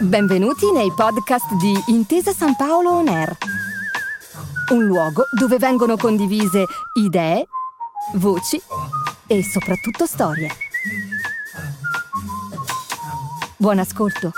Benvenuti nei podcast di Intesa San Paolo On Air, un luogo dove vengono condivise idee, voci e soprattutto storie. Buon ascolto.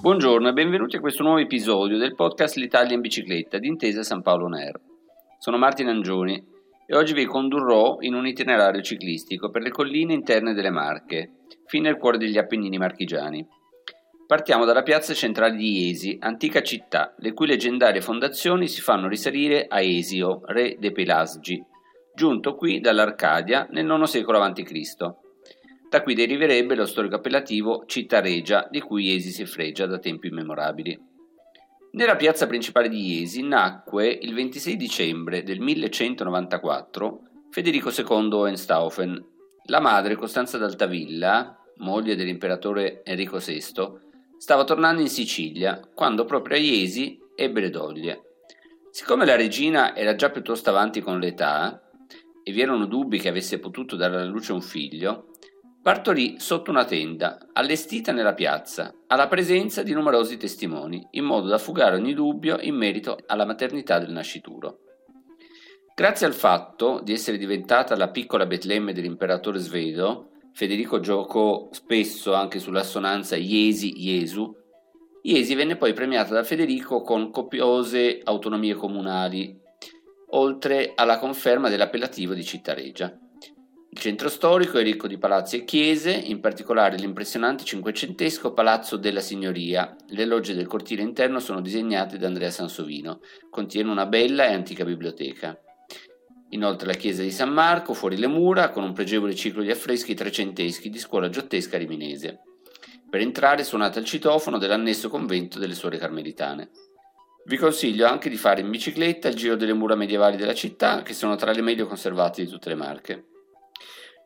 Buongiorno e benvenuti a questo nuovo episodio del podcast L'Italia in bicicletta di Intesa San Paolo On Air. Sono Martin Angioni e oggi vi condurrò in un itinerario ciclistico per le colline interne delle Marche, fino al cuore degli Appennini marchigiani. Partiamo dalla piazza centrale di Esi, antica città, le cui leggendarie fondazioni si fanno risalire a Esio, re dei Pelasgi, giunto qui dall'Arcadia nel IX secolo a.C. Da qui deriverebbe lo storico appellativo città regia, di cui Esi si fregia da tempi immemorabili. Nella piazza principale di Iesi nacque il 26 dicembre del 1194 Federico II Hohenstaufen. La madre Costanza d'Altavilla, moglie dell'imperatore Enrico VI, stava tornando in Sicilia quando proprio a Iesi ebbe le doglie. Siccome la regina era già piuttosto avanti con l'età e vi erano dubbi che avesse potuto dare alla luce un figlio, Partorì sotto una tenda, allestita nella piazza, alla presenza di numerosi testimoni, in modo da fugare ogni dubbio in merito alla maternità del nascituro. Grazie al fatto di essere diventata la piccola Betlemme dell'imperatore svedo, Federico giocò spesso anche sull'assonanza Iesi-Jesu, Iesi venne poi premiata da Federico con copiose autonomie comunali, oltre alla conferma dell'appellativo di città regia. Il centro storico è ricco di palazzi e chiese, in particolare l'impressionante cinquecentesco Palazzo della Signoria. Le logge del cortile interno sono disegnate da Andrea Sansovino. Contiene una bella e antica biblioteca. Inoltre la chiesa di San Marco, fuori le mura, con un pregevole ciclo di affreschi trecenteschi di scuola giottesca riminese. Per entrare suonate il citofono dell'annesso convento delle Suore Carmelitane. Vi consiglio anche di fare in bicicletta il giro delle mura medievali della città, che sono tra le meglio conservate di tutte le marche.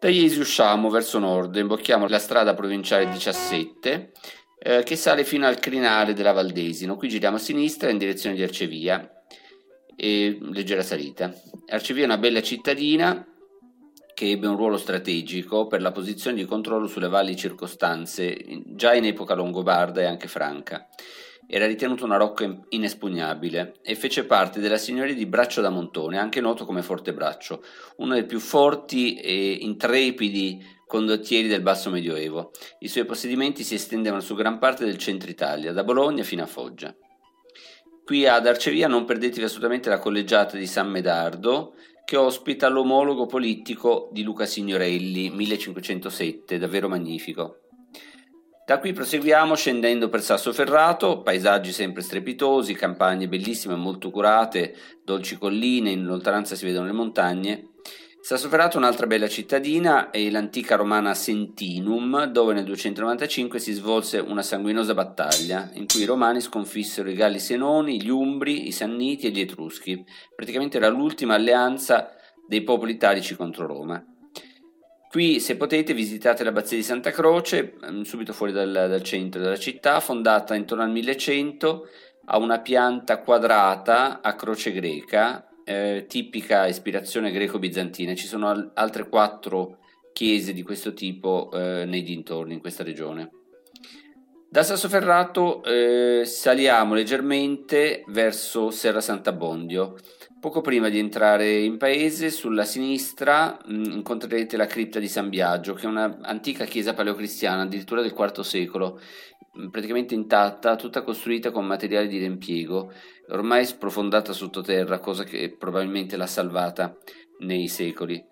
Da Iesi usciamo verso nord, imbocchiamo la strada provinciale 17 eh, che sale fino al crinale della Valdesino. Qui giriamo a sinistra in direzione di Arcevia e leggera salita. Arcevia è una bella cittadina che ebbe un ruolo strategico per la posizione di controllo sulle valli circostanze già in epoca longobarda e anche franca. Era ritenuto una rocca inespugnabile e fece parte della signoria di Braccio da Montone, anche noto come Forte Braccio, uno dei più forti e intrepidi condottieri del basso medioevo. I suoi possedimenti si estendevano su gran parte del centro Italia, da Bologna fino a Foggia. Qui ad Arcevia non perdetevi assolutamente la collegiata di San Medardo, che ospita l'omologo politico di Luca Signorelli, 1507, davvero magnifico. Da qui proseguiamo scendendo per Sassoferrato, paesaggi sempre strepitosi, campagne bellissime, molto curate, dolci colline, in lontananza si vedono le montagne. Sassoferrato è un'altra bella cittadina è l'antica romana Sentinum, dove nel 295 si svolse una sanguinosa battaglia, in cui i romani sconfissero i Galli Senoni, gli Umbri, i Sanniti e gli Etruschi. Praticamente era l'ultima alleanza dei popoli italici contro Roma. Qui, se potete, visitate l'abbazia di Santa Croce, mm, subito fuori dal, dal, centro della città, fondata intorno al 1100, ha una pianta quadrata a croce greca, eh, tipica ispirazione greco-bizantina. Ci sono al- altre quattro chiese di questo tipo eh, nei dintorni, in questa regione. Da Sassoferrato eh, saliamo leggermente verso Serra Sant'Abbondio Poco prima di entrare in paese, sulla sinistra mh, mm, incontrerete la cripta di San Biagio, che è un'antica chiesa paleocristiana, addirittura del IV secolo, mm, praticamente intatta, tutta costruita con materiali di reimpiego, ormai sprofondata sottoterra, cosa che probabilmente l'ha salvata nei secoli.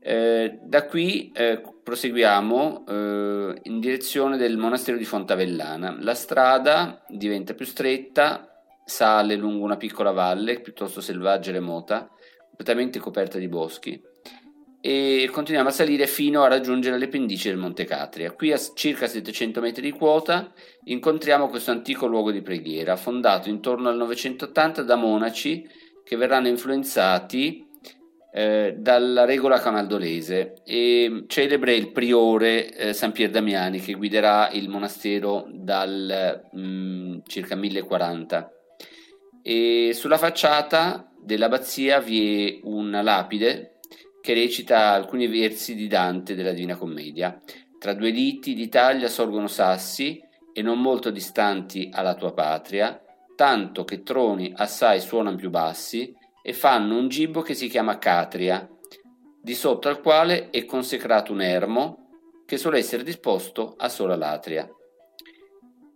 Eh, da qui eh, proseguiamo eh, in direzione del monastero di Fontavellana. La strada diventa più stretta, sale lungo una piccola valle piuttosto selvaggia e remota, completamente coperta di boschi, e continuiamo a salire fino a raggiungere le pendici del Monte Catria. Qui a circa 700 metri di quota incontriamo questo antico luogo di preghiera, fondato intorno al 980 da monaci che verranno influenzati eh, dalla regola camaldolese e celebre il priore eh, San Pier Damiani che guiderà il monastero dal mh, mm, circa 1040 e sulla facciata dell'abbazia vi è una lapide che recita alcuni versi di Dante della Divina Commedia. Tra due liti d'Italia sorgono sassi e non molto distanti alla tua patria, tanto che troni assai suonano più bassi e fanno un gibbo che si chiama Catria, di sotto al quale è consecrato un ermo che suole essere disposto a sola latria.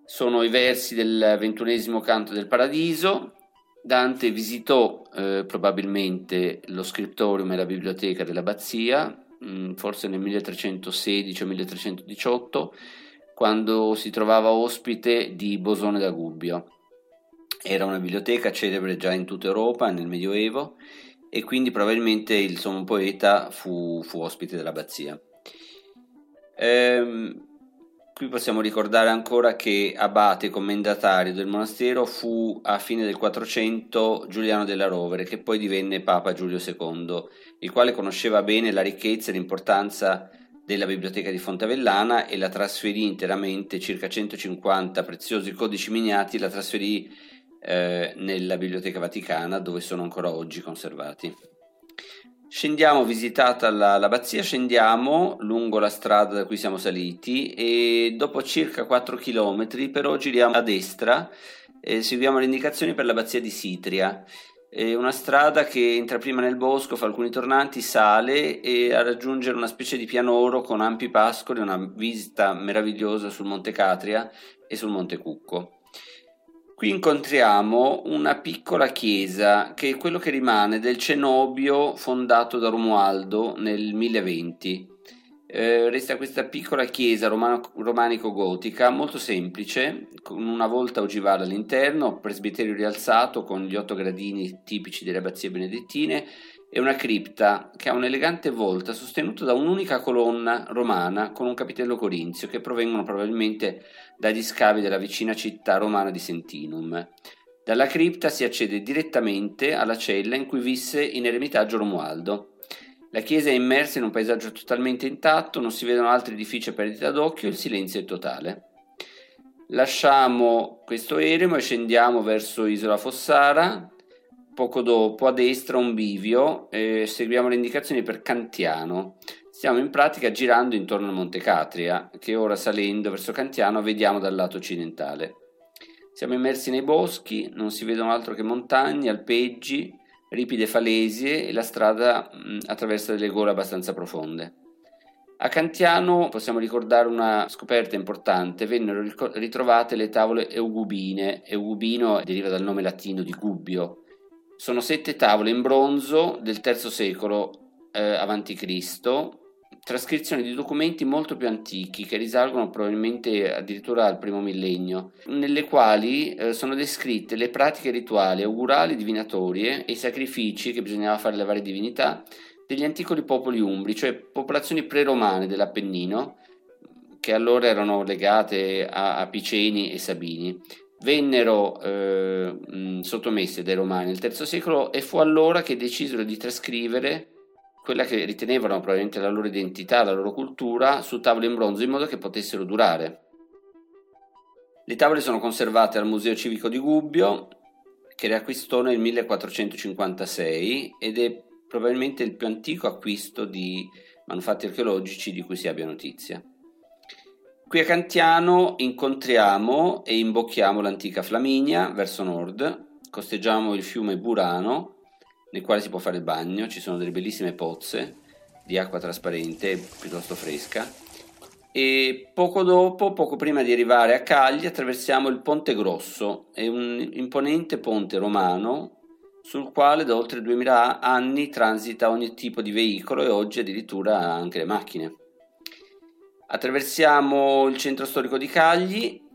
Sono i versi del ventunesimo canto del Paradiso. Dante visitò eh, probabilmente lo scriptorium e la biblioteca dell'abbazia, mh, mm, forse nel 1316 o 1318, quando si trovava ospite di Bosone da Gubbio. Era una biblioteca celebre già in tutta Europa nel Medioevo e quindi probabilmente il sommo poeta fu, fu ospite dell'abbazia. Ehm, qui possiamo ricordare ancora che abate commendatario del monastero fu a fine del 400 Giuliano della Rovere, che poi divenne Papa Giulio II, il quale conosceva bene la ricchezza e l'importanza della biblioteca di Fontavellana e la trasferì interamente, circa 150 preziosi codici miniati, la trasferì eh, nella Biblioteca Vaticana dove sono ancora oggi conservati. Scendiamo, visitata la, l'abbazia, scendiamo lungo la strada da cui siamo saliti e dopo circa 4 km però giriamo a destra e seguiamo le indicazioni per l'abbazia di Sitria. È una strada che entra prima nel bosco, fa alcuni tornanti, sale e a raggiungere una specie di pianoro con ampi pascoli, una vista meravigliosa sul Monte Catria e sul Monte Cucco. Qui incontriamo una piccola chiesa che è quello che rimane del cenobio fondato da Romualdo nel 1020 eh, resta questa piccola chiesa romanico-gotica molto semplice, con una volta ogivale all'interno, presbiterio rialzato con gli otto gradini tipici delle abbazie benedettine e una cripta che ha un'elegante volta sostenuta da un'unica colonna romana con un capitello corinzio che provengono probabilmente dagli scavi della vicina città romana di Sentinum. Dalla cripta si accede direttamente alla cella in cui visse in eremitaggio Romualdo. La chiesa è immersa in un paesaggio totalmente intatto, non si vedono altri edifici a perdita d'occhio, il silenzio è totale. Lasciamo questo eremo e scendiamo verso Isola Fossara, poco dopo a destra un bivio e seguiamo le indicazioni per Cantiano. Stiamo in pratica girando intorno al Monte Catria, che ora salendo verso Cantiano vediamo dal lato occidentale. Siamo immersi nei boschi, non si vedono altro che montagne, alpeggi, ripide falesie e la strada mh, attraversa delle gole abbastanza profonde. A Cantiano possiamo ricordare una scoperta importante, vennero ritrovate le tavole eugubine, eugubino deriva dal nome latino di Gubbio. Sono sette tavole in bronzo del III secolo eh, a.C., trascrizioni di documenti molto più antichi che risalgono probabilmente addirittura al primo millennio, nelle quali eh, sono descritte le pratiche rituali, augurali, divinatorie e i sacrifici che bisognava fare alle varie divinità degli antichi popoli umbri, cioè popolazioni pre-romane dell'Appennino, che allora erano legate a, a Piceni e Sabini. Vennero eh, sottomesse dai romani nel III secolo e fu allora che decisero di trascrivere quella che ritenevano probabilmente la loro identità, la loro cultura, su tavole in bronzo in modo che potessero durare. Le tavole sono conservate al Museo Civico di Gubbio, che riacquistò nel 1456 ed è probabilmente il più antico acquisto di manufatti archeologici di cui si abbia notizia. Qui a Cantiano incontriamo e imbocchiamo l'antica Flaminia verso nord, costeggiamo il fiume Burano nel quale si può fare il bagno, ci sono delle bellissime pozze di acqua trasparente piuttosto fresca. E poco dopo, poco prima di arrivare a Cagli, attraversiamo il Ponte Grosso, è un imponente ponte romano sul quale da oltre 2000 anni transita ogni tipo di veicolo e oggi addirittura anche le macchine. Attraversiamo il centro storico di Cagli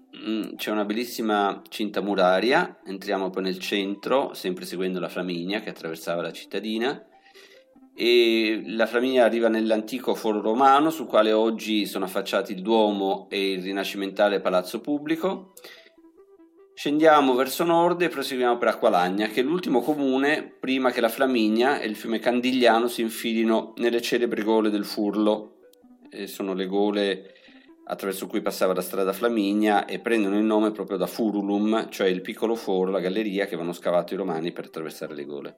c'è una bellissima cinta muraria, entriamo poi nel centro, sempre seguendo la Flaminia che attraversava la cittadina e la Flaminia arriva nell'antico foro romano sul quale oggi sono affacciati il Duomo e il rinascimentale Palazzo Pubblico. Scendiamo verso nord e proseguiamo per Acqualagna, che è l'ultimo comune prima che la Flaminia e il fiume Candigliano si infilino nelle celebri gole del Furlo. E sono le gole attraverso cui passava la strada Flaminia e prendono il nome proprio da Furulum, cioè il piccolo foro, la galleria che avevano scavato i romani per attraversare le gole.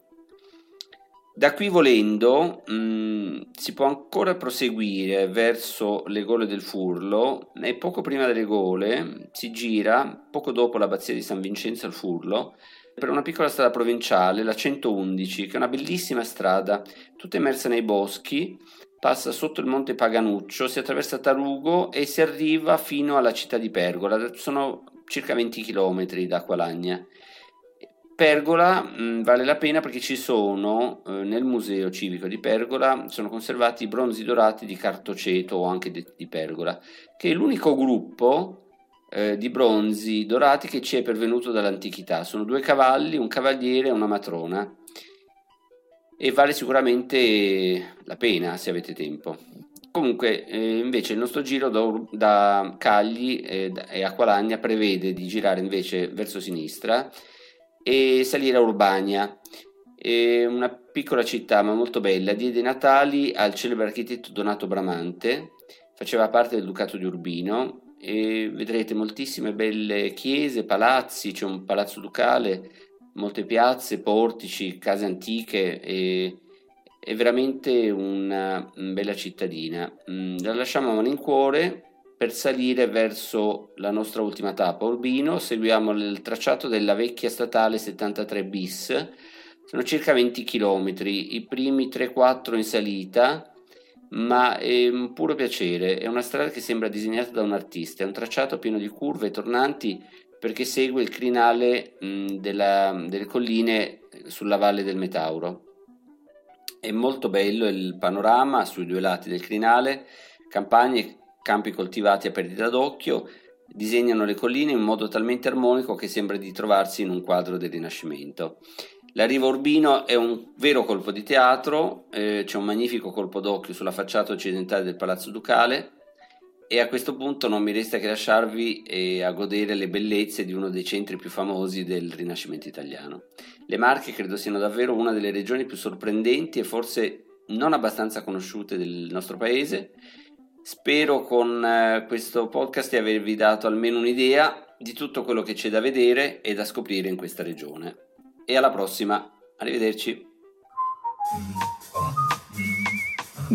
Da qui volendo mh, mm, si può ancora proseguire verso le gole del Furlo e poco prima delle gole si gira, poco dopo l'abbazia di San Vincenzo al Furlo, per una piccola strada provinciale, la 111, che è una bellissima strada, tutta immersa nei boschi, passa sotto il monte Paganuccio, si attraversa Tarugo e si arriva fino alla città di Pergola, sono circa 20 km da Qualagna. Pergola mh, mm, vale la pena perché ci sono eh, nel museo civico di Pergola sono conservati i bronzi dorati di Cartoceto o anche di, di Pergola, che è l'unico gruppo eh, di bronzi dorati che ci è pervenuto dall'antichità. Sono due cavalli, un cavaliere e una matrona. E vale sicuramente la pena se avete tempo. Comunque, eh, invece, il nostro giro da, da Cagli eh, e Acqualagna prevede di girare invece verso sinistra e salire a Urbania, una piccola città ma molto bella, diede i natali al celebre architetto Donato Bramante, faceva parte del Ducato di Urbino. E vedrete moltissime belle chiese, palazzi, c'è un palazzo ducale, molte piazze, portici, case antiche e è veramente una bella cittadina. Mm, la lasciamo a malincuore per salire verso la nostra ultima tappa, Urbino, seguiamo il tracciato della vecchia statale 73 bis, sono circa 20 km, i primi 3-4 in salita, ma è un puro piacere, è una strada che sembra disegnata da un artista, è un tracciato pieno di curve e tornanti perché segue il crinale mh, della, delle colline sulla valle del Metauro. È molto bello il panorama sui due lati del crinale, campagne campi coltivati a perdita d'occhio, disegnano le colline in modo talmente armonico che sembra di trovarsi in un quadro del Rinascimento. La riva Urbino è un vero colpo di teatro, eh, c'è un magnifico colpo d'occhio sulla facciata occidentale del Palazzo Ducale e a questo punto non mi resta che lasciarvi eh, a godere le bellezze di uno dei centri più famosi del Rinascimento italiano. Le Marche credo siano davvero una delle regioni più sorprendenti e forse non abbastanza conosciute del nostro paese Spero con eh, questo podcast di avervi dato almeno un'idea di tutto quello che c'è da vedere e da scoprire in questa regione. E alla prossima, arrivederci.